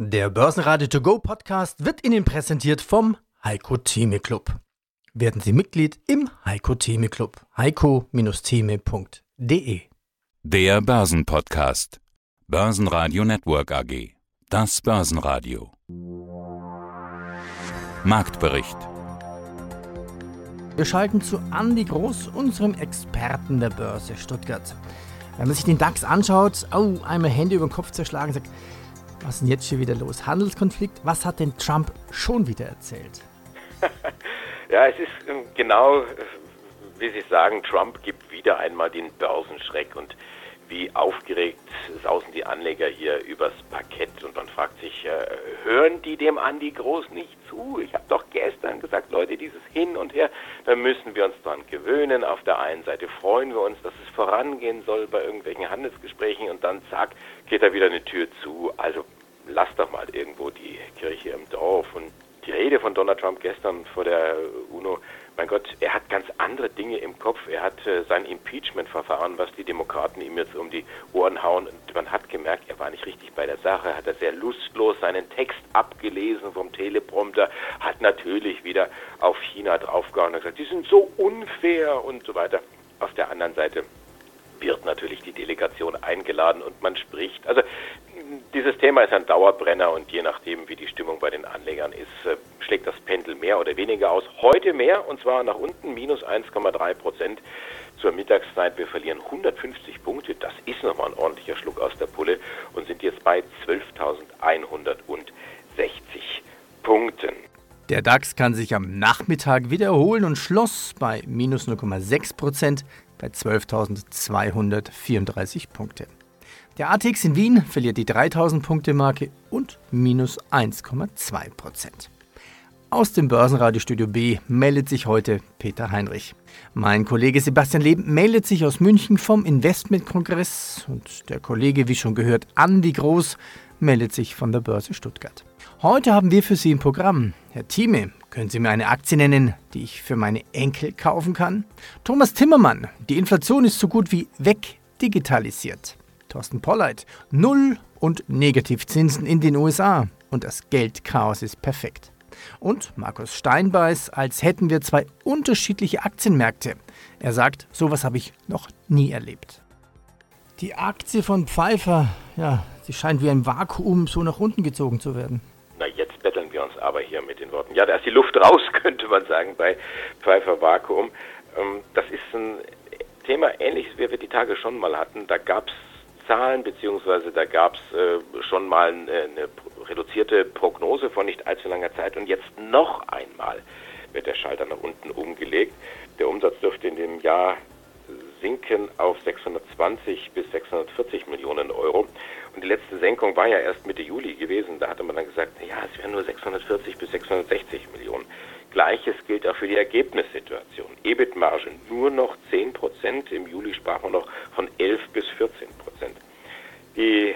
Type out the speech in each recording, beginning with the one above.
Der Börsenradio To Go Podcast wird Ihnen präsentiert vom Heiko Theme Club. Werden Sie Mitglied im Heiko Theme Club. heiko-theme.de Der Börsenpodcast. Börsenradio Network AG. Das Börsenradio. Marktbericht. Wir schalten zu Andi Groß, unserem Experten der Börse Stuttgart. Wenn man sich den DAX anschaut, oh, einmal Hände über den Kopf zerschlagen, sagt, was ist denn jetzt schon wieder los? Handelskonflikt, was hat denn Trump schon wieder erzählt? ja, es ist ähm, genau, wie Sie sagen, Trump gibt wieder einmal den Börsenschreck und wie aufgeregt sausen die Anleger hier übers Parkett und man fragt sich, äh, hören die dem Andi Groß nicht zu? Ich habe doch gestern gesagt, Leute, dieses Hin und Her, da müssen wir uns dran gewöhnen. Auf der einen Seite freuen wir uns, dass es vorangehen soll bei irgendwelchen Handelsgesprächen und dann zack, geht da wieder eine Tür zu. Also lass doch mal irgendwo die Kirche im Dorf und die Rede von Donald Trump gestern vor der UNO mein Gott, er hat ganz andere Dinge im Kopf. Er hat äh, sein Impeachment-Verfahren, was die Demokraten ihm jetzt um die Ohren hauen. Und man hat gemerkt, er war nicht richtig bei der Sache, hat er sehr lustlos seinen Text abgelesen vom Teleprompter, hat natürlich wieder auf China draufgehauen und gesagt, die sind so unfair und so weiter. Auf der anderen Seite wird natürlich die Delegation eingeladen und man spricht. Also dieses Thema ist ein Dauerbrenner und je nachdem, wie die Stimmung bei den Anlegern ist, äh, schlägt das Pendel mehr oder weniger aus. Heute mehr und zwar nach unten minus 1,3 Prozent zur Mittagszeit. Wir verlieren 150 Punkte. Das ist nochmal ein ordentlicher Schluck aus der Pulle und sind jetzt bei 12.160 Punkten. Der DAX kann sich am Nachmittag wiederholen und schloss bei minus 0,6 Prozent bei 12.234 Punkte. Der ATX in Wien verliert die 3000 Punkte Marke und minus 1,2 Prozent. Aus dem Börsenradiostudio B meldet sich heute Peter Heinrich. Mein Kollege Sebastian Leben meldet sich aus München vom Investmentkongress und der Kollege, wie schon gehört, Andi Groß, meldet sich von der Börse Stuttgart. Heute haben wir für Sie ein Programm. Herr Thieme, können Sie mir eine Aktie nennen, die ich für meine Enkel kaufen kann? Thomas Timmermann, die Inflation ist so gut wie wegdigitalisiert. Thorsten Polleit. Null- und Negativzinsen in den USA und das Geldchaos ist perfekt. Und Markus Steinbeiß, als hätten wir zwei unterschiedliche Aktienmärkte. Er sagt, sowas habe ich noch nie erlebt. Die Aktie von Pfeiffer, ja, sie scheint wie ein Vakuum so nach unten gezogen zu werden. Aber hier mit den Worten. Ja, da ist die Luft raus, könnte man sagen, bei Pfeiffer Vakuum. Ähm, das ist ein Thema ähnliches, wie wir die Tage schon mal hatten. Da gab es Zahlen, beziehungsweise da gab es äh, schon mal eine, eine reduzierte Prognose von nicht allzu langer Zeit und jetzt noch einmal wird der Schalter nach unten umgelegt. Der Umsatz dürfte in dem Jahr sinken auf 620 bis 640 Millionen Euro. Und die letzte Senkung war ja erst Mitte Juli gewesen. Da hatte man dann gesagt, ja, es wären nur 640 bis 660 Millionen. Gleiches gilt auch für die Ergebnissituation. EBIT-Marge nur noch 10 Prozent. Im Juli sprach man noch von 11 bis 14 Prozent. Die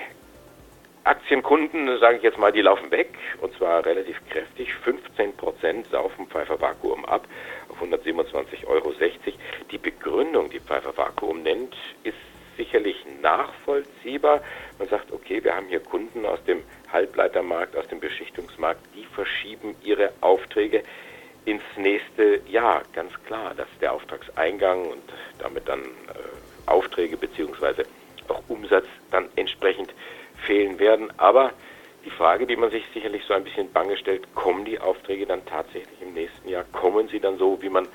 Aktienkunden, sage ich jetzt mal, die laufen weg und zwar relativ kräftig. 15 Prozent saufen Pfeiffer Vakuum ab auf 127,60 Euro. Die Begründung, die Pfeiffer Vakuum nennt, ist sicherlich nachvollziehbar. Man sagt, okay, wir haben hier Kunden aus dem Halbleitermarkt, aus dem Beschichtungsmarkt, die verschieben ihre Aufträge ins nächste Jahr. Ganz klar, dass der Auftragseingang und damit dann äh, Aufträge beziehungsweise auch Umsatz dann entsprechend fehlen werden. Aber die Frage, die man sich sicherlich so ein bisschen bange stellt, kommen die Aufträge dann tatsächlich im nächsten Jahr? Kommen sie dann so, wie man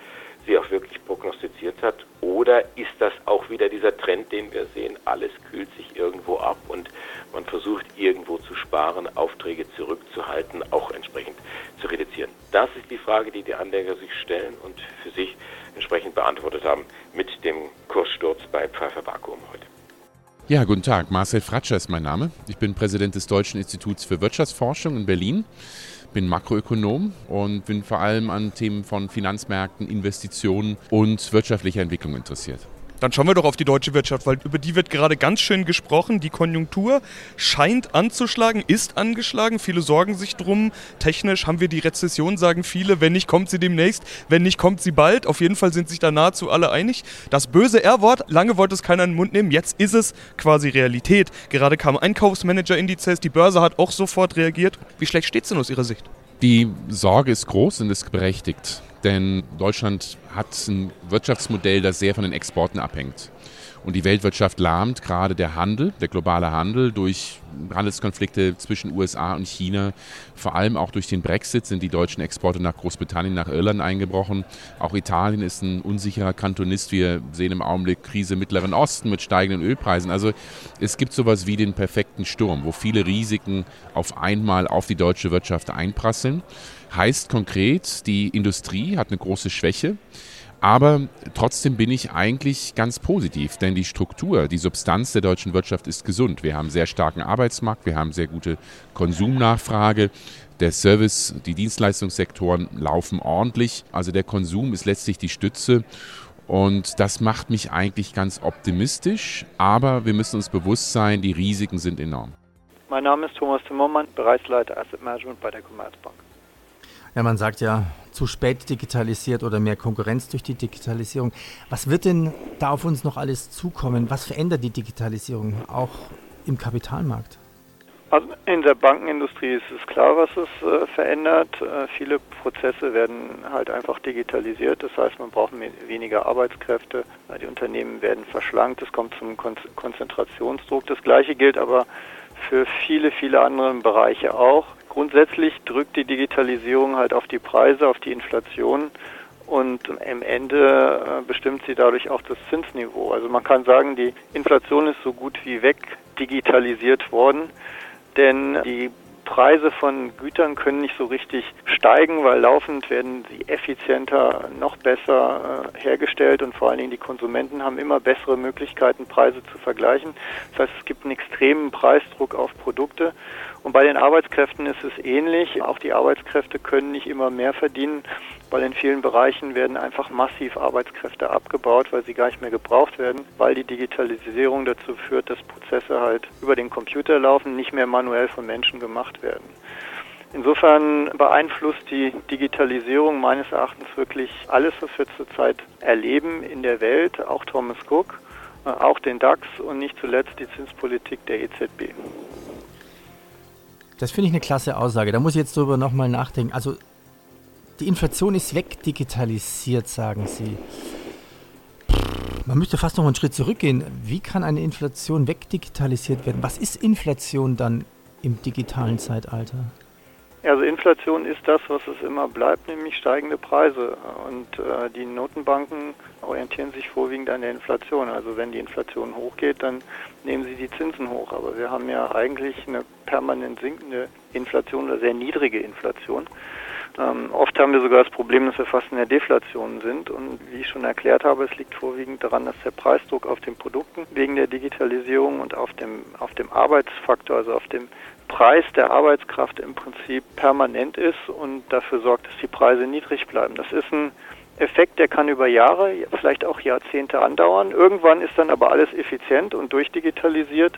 sie auch wirklich prognostiziert hat? Oder ist das auch wieder dieser Trend, den wir sehen? Alles kühlt sich irgendwo ab und man versucht irgendwo zu sparen, Aufträge zurückzuhalten, auch entsprechend zu reduzieren. Das ist die Frage, die die Anleger sich stellen und für sich entsprechend beantwortet haben mit dem Kurssturz bei Pfeiffer Vakuum heute. Ja, guten Tag. Marcel Fratscher ist mein Name. Ich bin Präsident des Deutschen Instituts für Wirtschaftsforschung in Berlin, bin Makroökonom und bin vor allem an Themen von Finanzmärkten, Investitionen und wirtschaftlicher Entwicklung interessiert. Dann schauen wir doch auf die deutsche Wirtschaft, weil über die wird gerade ganz schön gesprochen. Die Konjunktur scheint anzuschlagen, ist angeschlagen. Viele sorgen sich drum. Technisch haben wir die Rezession, sagen viele. Wenn nicht, kommt sie demnächst. Wenn nicht, kommt sie bald. Auf jeden Fall sind sich da nahezu alle einig. Das böse R-Wort, lange wollte es keiner in den Mund nehmen. Jetzt ist es quasi Realität. Gerade kamen Einkaufsmanager-Indizes. Die Börse hat auch sofort reagiert. Wie schlecht steht es denn aus Ihrer Sicht? Die Sorge ist groß und ist berechtigt, denn Deutschland hat ein Wirtschaftsmodell, das sehr von den Exporten abhängt. Und die Weltwirtschaft lahmt gerade der Handel, der globale Handel durch Handelskonflikte zwischen USA und China. Vor allem auch durch den Brexit sind die deutschen Exporte nach Großbritannien, nach Irland eingebrochen. Auch Italien ist ein unsicherer Kantonist. Wir sehen im Augenblick Krise im Mittleren Osten mit steigenden Ölpreisen. Also es gibt sowas wie den perfekten Sturm, wo viele Risiken auf einmal auf die deutsche Wirtschaft einprasseln. Heißt konkret, die Industrie hat eine große Schwäche. Aber trotzdem bin ich eigentlich ganz positiv, denn die Struktur, die Substanz der deutschen Wirtschaft ist gesund. Wir haben einen sehr starken Arbeitsmarkt, wir haben sehr gute Konsumnachfrage. Der Service, die Dienstleistungssektoren laufen ordentlich. Also der Konsum ist letztlich die Stütze. Und das macht mich eigentlich ganz optimistisch. Aber wir müssen uns bewusst sein, die Risiken sind enorm. Mein Name ist Thomas Zimmermann, Bereichsleiter Asset Management bei der Commerzbank. Ja, man sagt ja, zu spät digitalisiert oder mehr Konkurrenz durch die Digitalisierung. Was wird denn da auf uns noch alles zukommen? Was verändert die Digitalisierung auch im Kapitalmarkt? Also in der Bankenindustrie ist es klar, was es äh, verändert. Äh, viele Prozesse werden halt einfach digitalisiert. Das heißt, man braucht weniger Arbeitskräfte. Die Unternehmen werden verschlankt. Es kommt zum Kon Konzentrationsdruck. Das Gleiche gilt aber für viele, viele andere Bereiche auch. Grundsätzlich drückt die Digitalisierung halt auf die Preise, auf die Inflation und am Ende äh, bestimmt sie dadurch auch das Zinsniveau. Also man kann sagen, die Inflation ist so gut wie weg digitalisiert worden, denn die Preise von Gütern können nicht so richtig steigen, weil laufend werden sie effizienter, noch besser äh, hergestellt und vor allen Dingen die Konsumenten haben immer bessere Möglichkeiten, Preise zu vergleichen. Das heißt, es gibt einen extremen Preisdruck auf Produkte. Und bei den Arbeitskräften ist es ähnlich. Auch die Arbeitskräfte können nicht immer mehr verdienen, weil in vielen Bereichen werden einfach massiv Arbeitskräfte abgebaut, weil sie gar nicht mehr gebraucht werden, weil die Digitalisierung dazu führt, dass Prozesse halt über den Computer laufen, nicht mehr manuell von Menschen gemacht werden. Insofern beeinflusst die Digitalisierung meines Erachtens wirklich alles, was wir zurzeit erleben in der Welt, auch Thomas Cook, äh, auch den DAX und nicht zuletzt die Zinspolitik der EZB. Das finde ich eine klasse Aussage. Da muss ich jetzt drüber nochmal nachdenken. Also die Inflation ist wegdigitalisiert, sagen Sie. Man müsste fast noch einen Schritt zurückgehen. Wie kann eine Inflation wegdigitalisiert werden? Was ist Inflation dann im digitalen Zeitalter? Also Inflation ist das, was es immer bleibt, nämlich steigende Preise. Und äh, die Notenbanken orientieren sich vorwiegend an der Inflation. Also wenn die Inflation hochgeht, dann nehmen sie die Zinsen hoch. Aber wir haben ja eigentlich eine permanent sinkende Inflation oder sehr niedrige Inflation. Ähm, oft haben wir sogar das Problem, dass wir fast in der Deflation sind. Und wie ich schon erklärt habe, es liegt vorwiegend daran, dass der Preisdruck auf den Produkten wegen der Digitalisierung und auf dem, auf dem Arbeitsfaktor, also auf dem Preis der Arbeitskraft im Prinzip permanent ist und dafür sorgt, dass die Preise niedrig bleiben. Das ist ein Effekt, der kann über Jahre, vielleicht auch Jahrzehnte andauern. Irgendwann ist dann aber alles effizient und durchdigitalisiert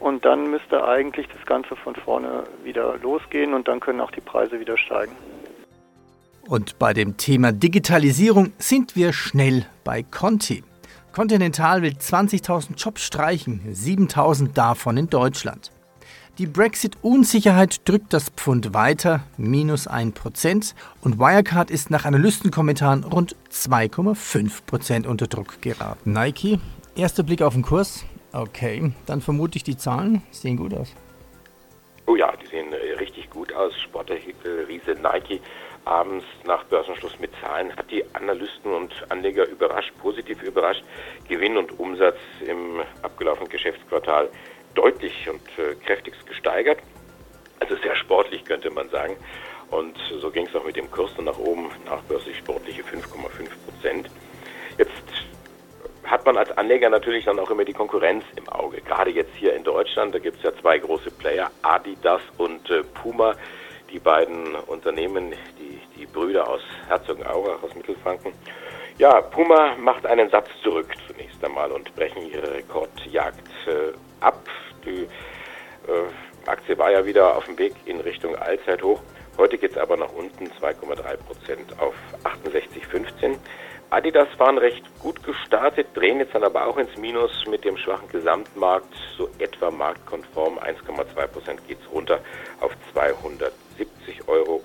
und dann müsste eigentlich das Ganze von vorne wieder losgehen und dann können auch die Preise wieder steigen. Und bei dem Thema Digitalisierung sind wir schnell bei Conti. Continental will 20.000 Jobs streichen, 7.000 davon in Deutschland. Die Brexit-Unsicherheit drückt das Pfund weiter, minus 1%, und Wirecard ist nach Analystenkommentaren rund 2,5% unter Druck geraten. Nike, erster Blick auf den Kurs. Okay, dann vermute ich, die Zahlen sehen gut aus. Oh ja, die sehen äh, richtig gut aus. Sportriese Nike abends nach Börsenschluss mit Zahlen hat die Analysten und Anleger überrascht, positiv überrascht. Gewinn und Umsatz im abgelaufenen Geschäftsquartal deutlich und äh, kräftigst gesteigert. Also sehr sportlich könnte man sagen. Und so ging es auch mit dem Kurs dann nach oben, nachbörslich sportliche 5,5 Prozent. Jetzt hat man als Anleger natürlich dann auch immer die Konkurrenz im Auge. Gerade jetzt hier in Deutschland, da gibt es ja zwei große Player, Adidas und äh, Puma. Die beiden Unternehmen, die, die Brüder aus Herzogenaurach, aus Mittelfranken. Ja, Puma macht einen Satz zurück zunächst einmal und brechen ihre Rekordjagd äh, ab. Die äh, Aktie war ja wieder auf dem Weg in Richtung Allzeithoch. Heute geht es aber nach unten 2,3 Prozent auf 68,15. Adidas waren recht gut gestartet, drehen jetzt dann aber auch ins Minus mit dem schwachen Gesamtmarkt, so etwa marktkonform 1,2 Prozent geht es runter auf 270,80 Euro.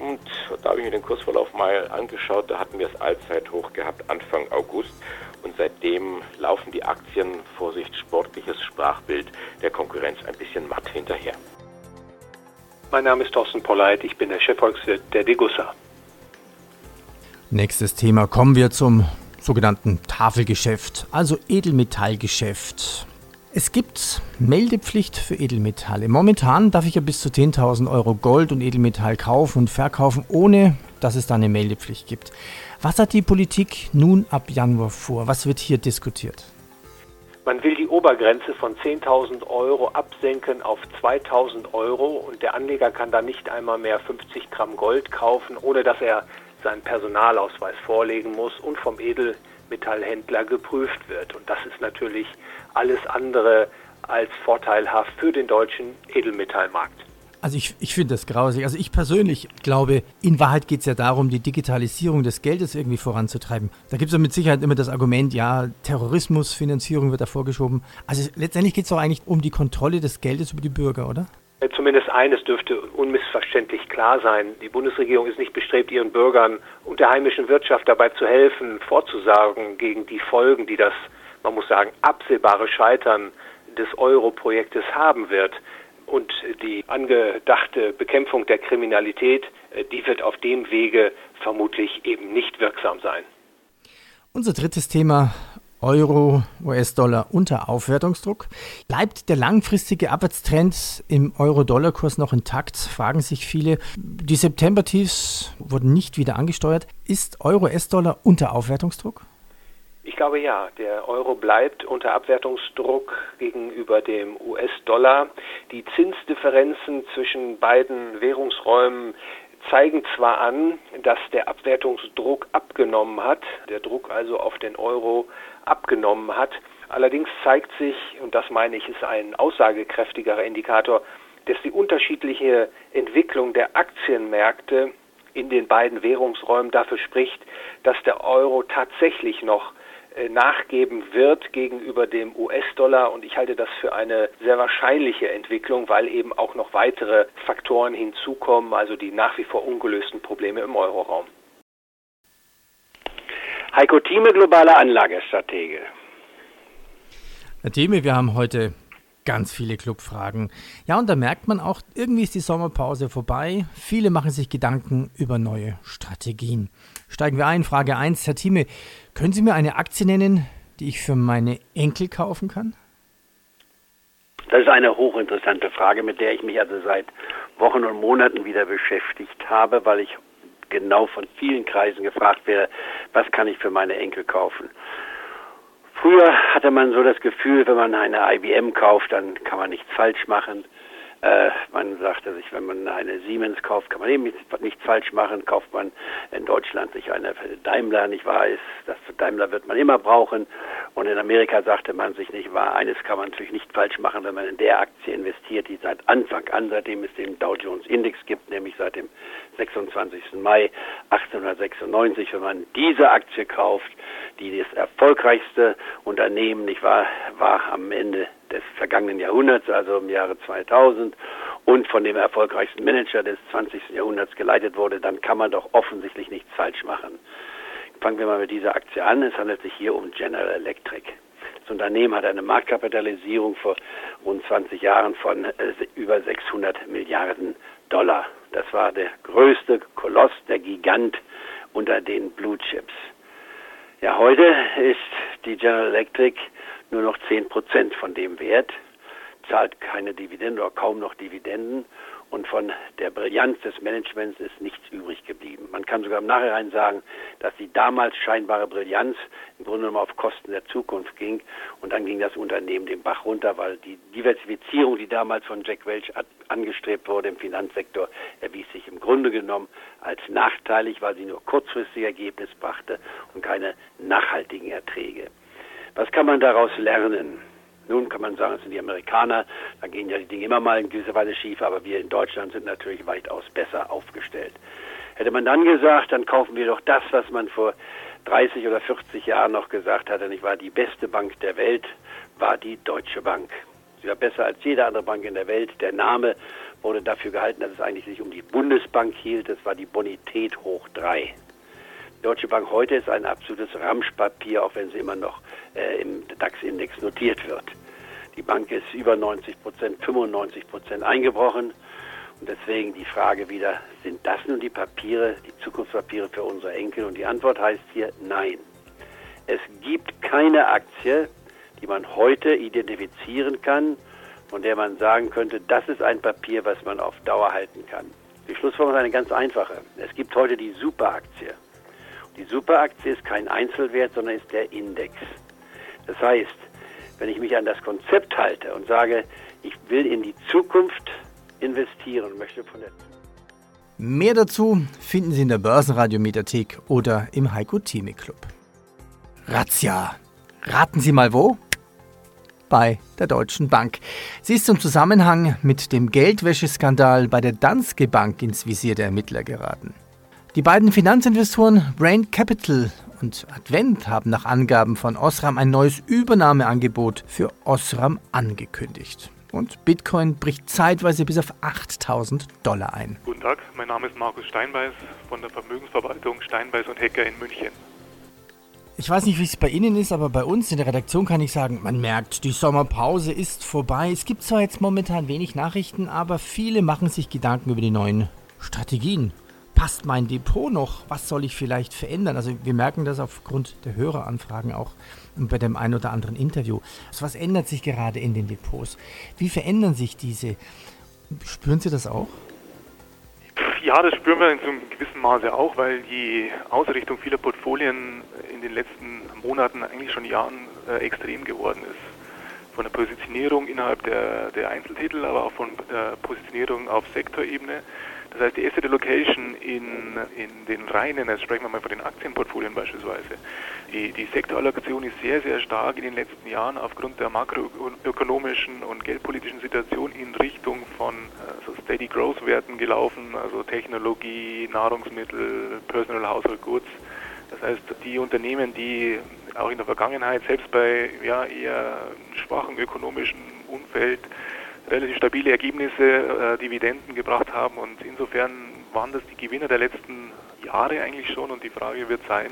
Und da habe ich mir den Kursverlauf mal angeschaut, da hatten wir das Allzeithoch gehabt Anfang August und seitdem laufen die Aktien, Vorsicht, sportliches Sprachbild der Konkurrenz ein bisschen matt hinterher. Mein Name ist Thorsten Polleit, ich bin der Chefvolkswirt der Degussa. Nächstes Thema kommen wir zum sogenannten Tafelgeschäft, also Edelmetallgeschäft. Es gibt Meldepflicht für Edelmetalle. Momentan darf ich ja bis zu 10.000 Euro Gold und Edelmetall kaufen und verkaufen, ohne dass es da eine Meldepflicht gibt. Was hat die Politik nun ab Januar vor? Was wird hier diskutiert? Man will die Obergrenze von 10.000 Euro absenken auf 2.000 Euro und der Anleger kann dann nicht einmal mehr 50 Gramm Gold kaufen, ohne dass er seinen Personalausweis vorlegen muss und vom Edelmetallhändler geprüft wird. Und das ist natürlich alles andere als vorteilhaft für den deutschen Edelmetallmarkt. Also ich, ich finde das grausig. Also ich persönlich glaube, in Wahrheit geht es ja darum, die Digitalisierung des Geldes irgendwie voranzutreiben. Da gibt es ja mit Sicherheit immer das Argument, ja, Terrorismusfinanzierung wird da vorgeschoben. Also letztendlich geht es doch eigentlich um die Kontrolle des Geldes über die Bürger, oder? Zumindest eines dürfte unmissverständlich klar sein. Die Bundesregierung ist nicht bestrebt, ihren Bürgern und der heimischen Wirtschaft dabei zu helfen, vorzusagen gegen die Folgen, die das, man muss sagen, absehbare Scheitern des Euro-Projektes haben wird. Und die angedachte Bekämpfung der Kriminalität, äh, die wird auf dem Wege vermutlich eben nicht wirksam sein. Unser drittes Thema Euro, US-Dollar unter Aufwertungsdruck. Bleibt der langfristige Abwärtstrend im Euro-Dollar-Kurs noch intakt, fragen sich viele. Die September-Tiefs wurden nicht wieder angesteuert. Ist Euro-US-Dollar unter Aufwertungsdruck? Ich glaube ja, der Euro bleibt unter Abwertungsdruck gegenüber dem US-Dollar. Die Zinsdifferenzen zwischen beiden Währungsräumen zeigen zwar an, dass der Abwertungsdruck abgenommen hat, der Druck also auf den Euro abgenommen hat. Allerdings zeigt sich, und das meine ich ist ein aussagekräftigerer Indikator, dass die unterschiedliche Entwicklung der Aktienmärkte in den beiden Währungsräumen dafür spricht, dass der Euro tatsächlich noch äh, nachgeben wird gegenüber dem US-Dollar und ich halte das für eine sehr wahrscheinliche Entwicklung, weil eben auch noch weitere Faktoren hinzukommen, also die nach wie vor ungelösten Probleme im Euroraum. Heiko Thieme, globaler Anlagestratege. Herr Thieme, wir haben heute ganz viele Clubfragen. Ja, und da merkt man auch, irgendwie ist die Sommerpause vorbei. Viele machen sich Gedanken über neue Strategien. Steigen wir ein. Frage 1. Herr Thieme, können Sie mir eine Aktie nennen, die ich für meine Enkel kaufen kann? Das ist eine hochinteressante Frage, mit der ich mich also seit Wochen und Monaten wieder beschäftigt habe, weil ich genau von vielen Kreisen gefragt werde, was kann ich für meine Enkel kaufen. Früher hatte man so das Gefühl, wenn man eine IBM kauft, dann kann man nichts falsch machen. Äh, man sagte sich, wenn man eine Siemens kauft, kann man eben nichts falsch machen. Kauft man in Deutschland sich eine Daimler, nicht wahr ist, das Daimler wird man immer brauchen. Und in Amerika sagte man sich nicht wahr, eines kann man natürlich nicht falsch machen, wenn man in der Aktie investiert, die seit Anfang an, seitdem es den Dow Jones Index gibt, nämlich seit dem 26. Mai 1896, wenn man diese Aktie kauft, die das erfolgreichste Unternehmen, nicht wahr, war am Ende des vergangenen Jahrhunderts, also im Jahre 2000, und von dem erfolgreichsten Manager des 20. Jahrhunderts geleitet wurde, dann kann man doch offensichtlich nichts falsch machen. Fangen wir mal mit dieser Aktie an. Es handelt sich hier um General Electric. Das Unternehmen hat eine Marktkapitalisierung vor rund 20 Jahren von äh, über 600 Milliarden Dollar. Das war der größte Koloss, der Gigant unter den Blue Chips. Ja, heute ist die General Electric nur noch 10 Prozent von dem Wert. zahlt keine Dividende oder kaum noch Dividenden und von der Brillanz des Managements ist nichts übrig geblieben. Man kann sogar im Nachhinein sagen, dass die damals scheinbare Brillanz im Grunde genommen auf Kosten der Zukunft ging und dann ging das Unternehmen den Bach runter, weil die Diversifizierung, die damals von Jack Welch angestrebt wurde im Finanzsektor, erwies sich im Grunde genommen als nachteilig, weil sie nur kurzfristige Ergebnisse brachte und keine nachhaltigen Erträge. Was kann man daraus lernen? Nun kann man sagen, es sind die Amerikaner, da gehen ja die Dinge immer mal in gewisser Weise schief, aber wir in Deutschland sind natürlich weitaus besser aufgestellt. Hätte man dann gesagt, dann kaufen wir doch das, was man vor 30 oder 40 Jahren noch gesagt hatte, nicht wahr? Die beste Bank der Welt war die Deutsche Bank. Sie war besser als jede andere Bank in der Welt. Der Name wurde dafür gehalten, dass es eigentlich sich um die Bundesbank hielt. Das war die Bonität hoch drei. Deutsche Bank heute ist ein absolutes Ramschpapier, auch wenn sie immer noch äh, im DAX-Index notiert wird. Die Bank ist über 90 Prozent, 95 Prozent eingebrochen. Und deswegen die Frage wieder, sind das nun die Papiere, die Zukunftspapiere für unsere Enkel? Und die Antwort heißt hier nein. Es gibt keine Aktie, die man heute identifizieren kann, von der man sagen könnte, das ist ein Papier, was man auf Dauer halten kann. Die Schlussfolgerung ist eine ganz einfache. Es gibt heute die Superaktie. Die Superaktie ist kein Einzelwert, sondern ist der Index. Das heißt, wenn ich mich an das Konzept halte und sage, ich will in die Zukunft investieren, möchte von der Mehr dazu finden Sie in der Börsenradio-Mediathek oder im Heiko Theme Club. Razzia. Raten Sie mal wo? Bei der Deutschen Bank. Sie ist im Zusammenhang mit dem Geldwäscheskandal bei der Danske Bank ins Visier der Ermittler geraten. Die beiden Finanzinvestoren Brain Capital und Advent haben nach Angaben von Osram ein neues Übernahmeangebot für Osram angekündigt. Und Bitcoin bricht zeitweise bis auf 8000 Dollar ein. Guten Tag, mein Name ist Markus Steinbeiß von der Vermögensverwaltung Steinbeiß und Hecker in München. Ich weiß nicht, wie es bei Ihnen ist, aber bei uns in der Redaktion kann ich sagen, man merkt, die Sommerpause ist vorbei. Es gibt zwar jetzt momentan wenig Nachrichten, aber viele machen sich Gedanken über die neuen Strategien passt mein Depot noch? Was soll ich vielleicht verändern? Also wir merken das aufgrund der Höreranfragen auch bei dem einen oder anderen Interview. Also was ändert sich gerade in den Depots? Wie verändern sich diese? Spüren Sie das auch? Ja, das spüren wir in so einem gewissen Maße auch, weil die Ausrichtung vieler Portfolien in den letzten Monaten, eigentlich schon Jahren, äh, extrem geworden ist. Von der Positionierung innerhalb der, der Einzeltitel, aber auch von der Positionierung auf Sektorebene. Das heißt, die Asset Allocation in, in den reinen, jetzt sprechen wir mal von den Aktienportfolien beispielsweise, die, die Sektorallokation ist sehr, sehr stark in den letzten Jahren aufgrund der makroökonomischen und geldpolitischen Situation in Richtung von also Steady Growth Werten gelaufen, also Technologie, Nahrungsmittel, Personal Household Goods. Das heißt, die Unternehmen, die auch in der Vergangenheit selbst bei ja, eher schwachen ökonomischen Umfeld relativ stabile Ergebnisse, äh, Dividenden gebracht haben und insofern waren das die Gewinner der letzten Jahre eigentlich schon und die Frage wird sein,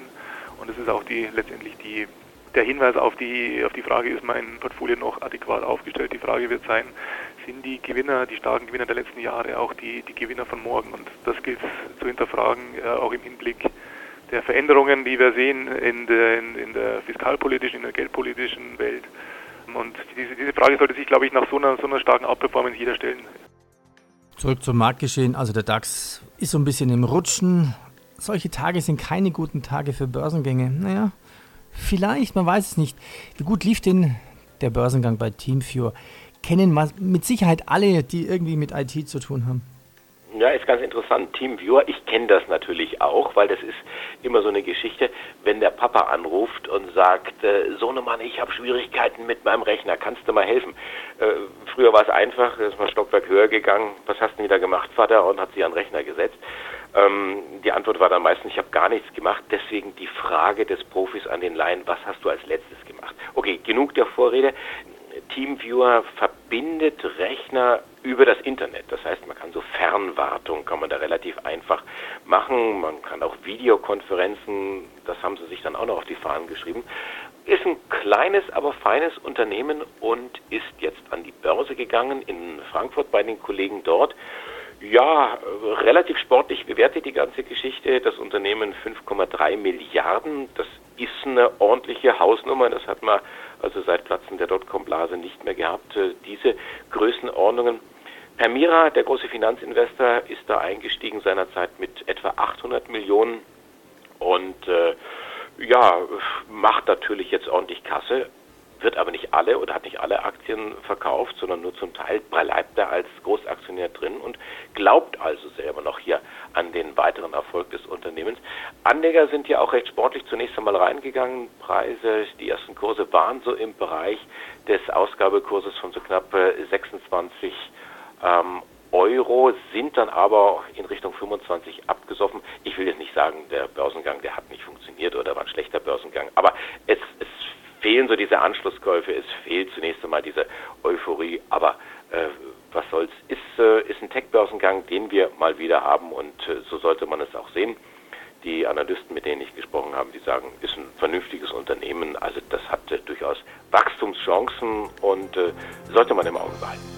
und das ist auch die letztendlich die der Hinweis auf die auf die Frage, ist mein Portfolio noch adäquat aufgestellt? Die Frage wird sein, sind die Gewinner, die starken Gewinner der letzten Jahre auch die, die Gewinner von morgen? Und das gilt zu hinterfragen, äh, auch im Hinblick der Veränderungen, die wir sehen in der, in, in der fiskalpolitischen, in der geldpolitischen Welt. Und diese, diese Frage sollte sich, glaube ich, nach so einer, so einer starken Outperformance jeder stellen. Zurück zum Marktgeschehen. Also der DAX ist so ein bisschen im Rutschen. Solche Tage sind keine guten Tage für Börsengänge. Naja, vielleicht, man weiß es nicht. Wie gut lief denn der Börsengang bei TeamViewer? Kennen mit Sicherheit alle, die irgendwie mit IT zu tun haben. Ja, ist ganz interessant. Teamviewer, ich kenne das natürlich auch, weil das ist immer so eine Geschichte, wenn der Papa anruft und sagt, äh, Sohnemann, ich habe Schwierigkeiten mit meinem Rechner, kannst du mal helfen? Äh, früher war es einfach, ist mal Stockwerk höher gegangen, was hast du wieder gemacht, Vater, und hat sie an den Rechner gesetzt. Ähm, die Antwort war dann meistens, ich habe gar nichts gemacht, deswegen die Frage des Profis an den Laien, was hast du als letztes gemacht? Okay, genug der Vorrede. TeamViewer verbindet Rechner über das Internet. Das heißt, man kann so Fernwartung, kann man da relativ einfach machen. Man kann auch Videokonferenzen, das haben sie sich dann auch noch auf die Fahnen geschrieben. Ist ein kleines, aber feines Unternehmen und ist jetzt an die Börse gegangen in Frankfurt bei den Kollegen dort. Ja, relativ sportlich bewertet die ganze Geschichte. Das Unternehmen 5,3 Milliarden. Das ist eine ordentliche Hausnummer. Das hat man also seit Platzen der Dotcom-Blase nicht mehr gehabt. Äh, diese Größenordnungen. Permira, der große Finanzinvestor, ist da eingestiegen seinerzeit mit etwa 800 Millionen und äh, ja, macht natürlich jetzt ordentlich Kasse wird aber nicht alle oder hat nicht alle Aktien verkauft, sondern nur zum Teil bleibt er als Großaktionär drin und glaubt also selber noch hier an den weiteren Erfolg des Unternehmens. Anleger sind ja auch recht sportlich zunächst einmal reingegangen. Preise, die ersten Kurse waren so im Bereich des Ausgabekurses von so knapp 26 ähm, Euro, sind dann aber in Richtung 25 abgesoffen. Ich will jetzt nicht sagen, der Börsengang, der hat nicht funktioniert oder war ein schlechter Börsengang, aber es, es fehlen so diese Anschlusskäufe, es fehlt zunächst einmal diese Euphorie, aber äh, was soll's, ist, äh, ist ein Tech-Börsengang, den wir mal wieder haben und äh, so sollte man es auch sehen. Die Analysten, mit denen ich gesprochen habe, die sagen, ist ein vernünftiges Unternehmen, also das hat äh, durchaus Wachstumschancen und äh, sollte man im Auge behalten.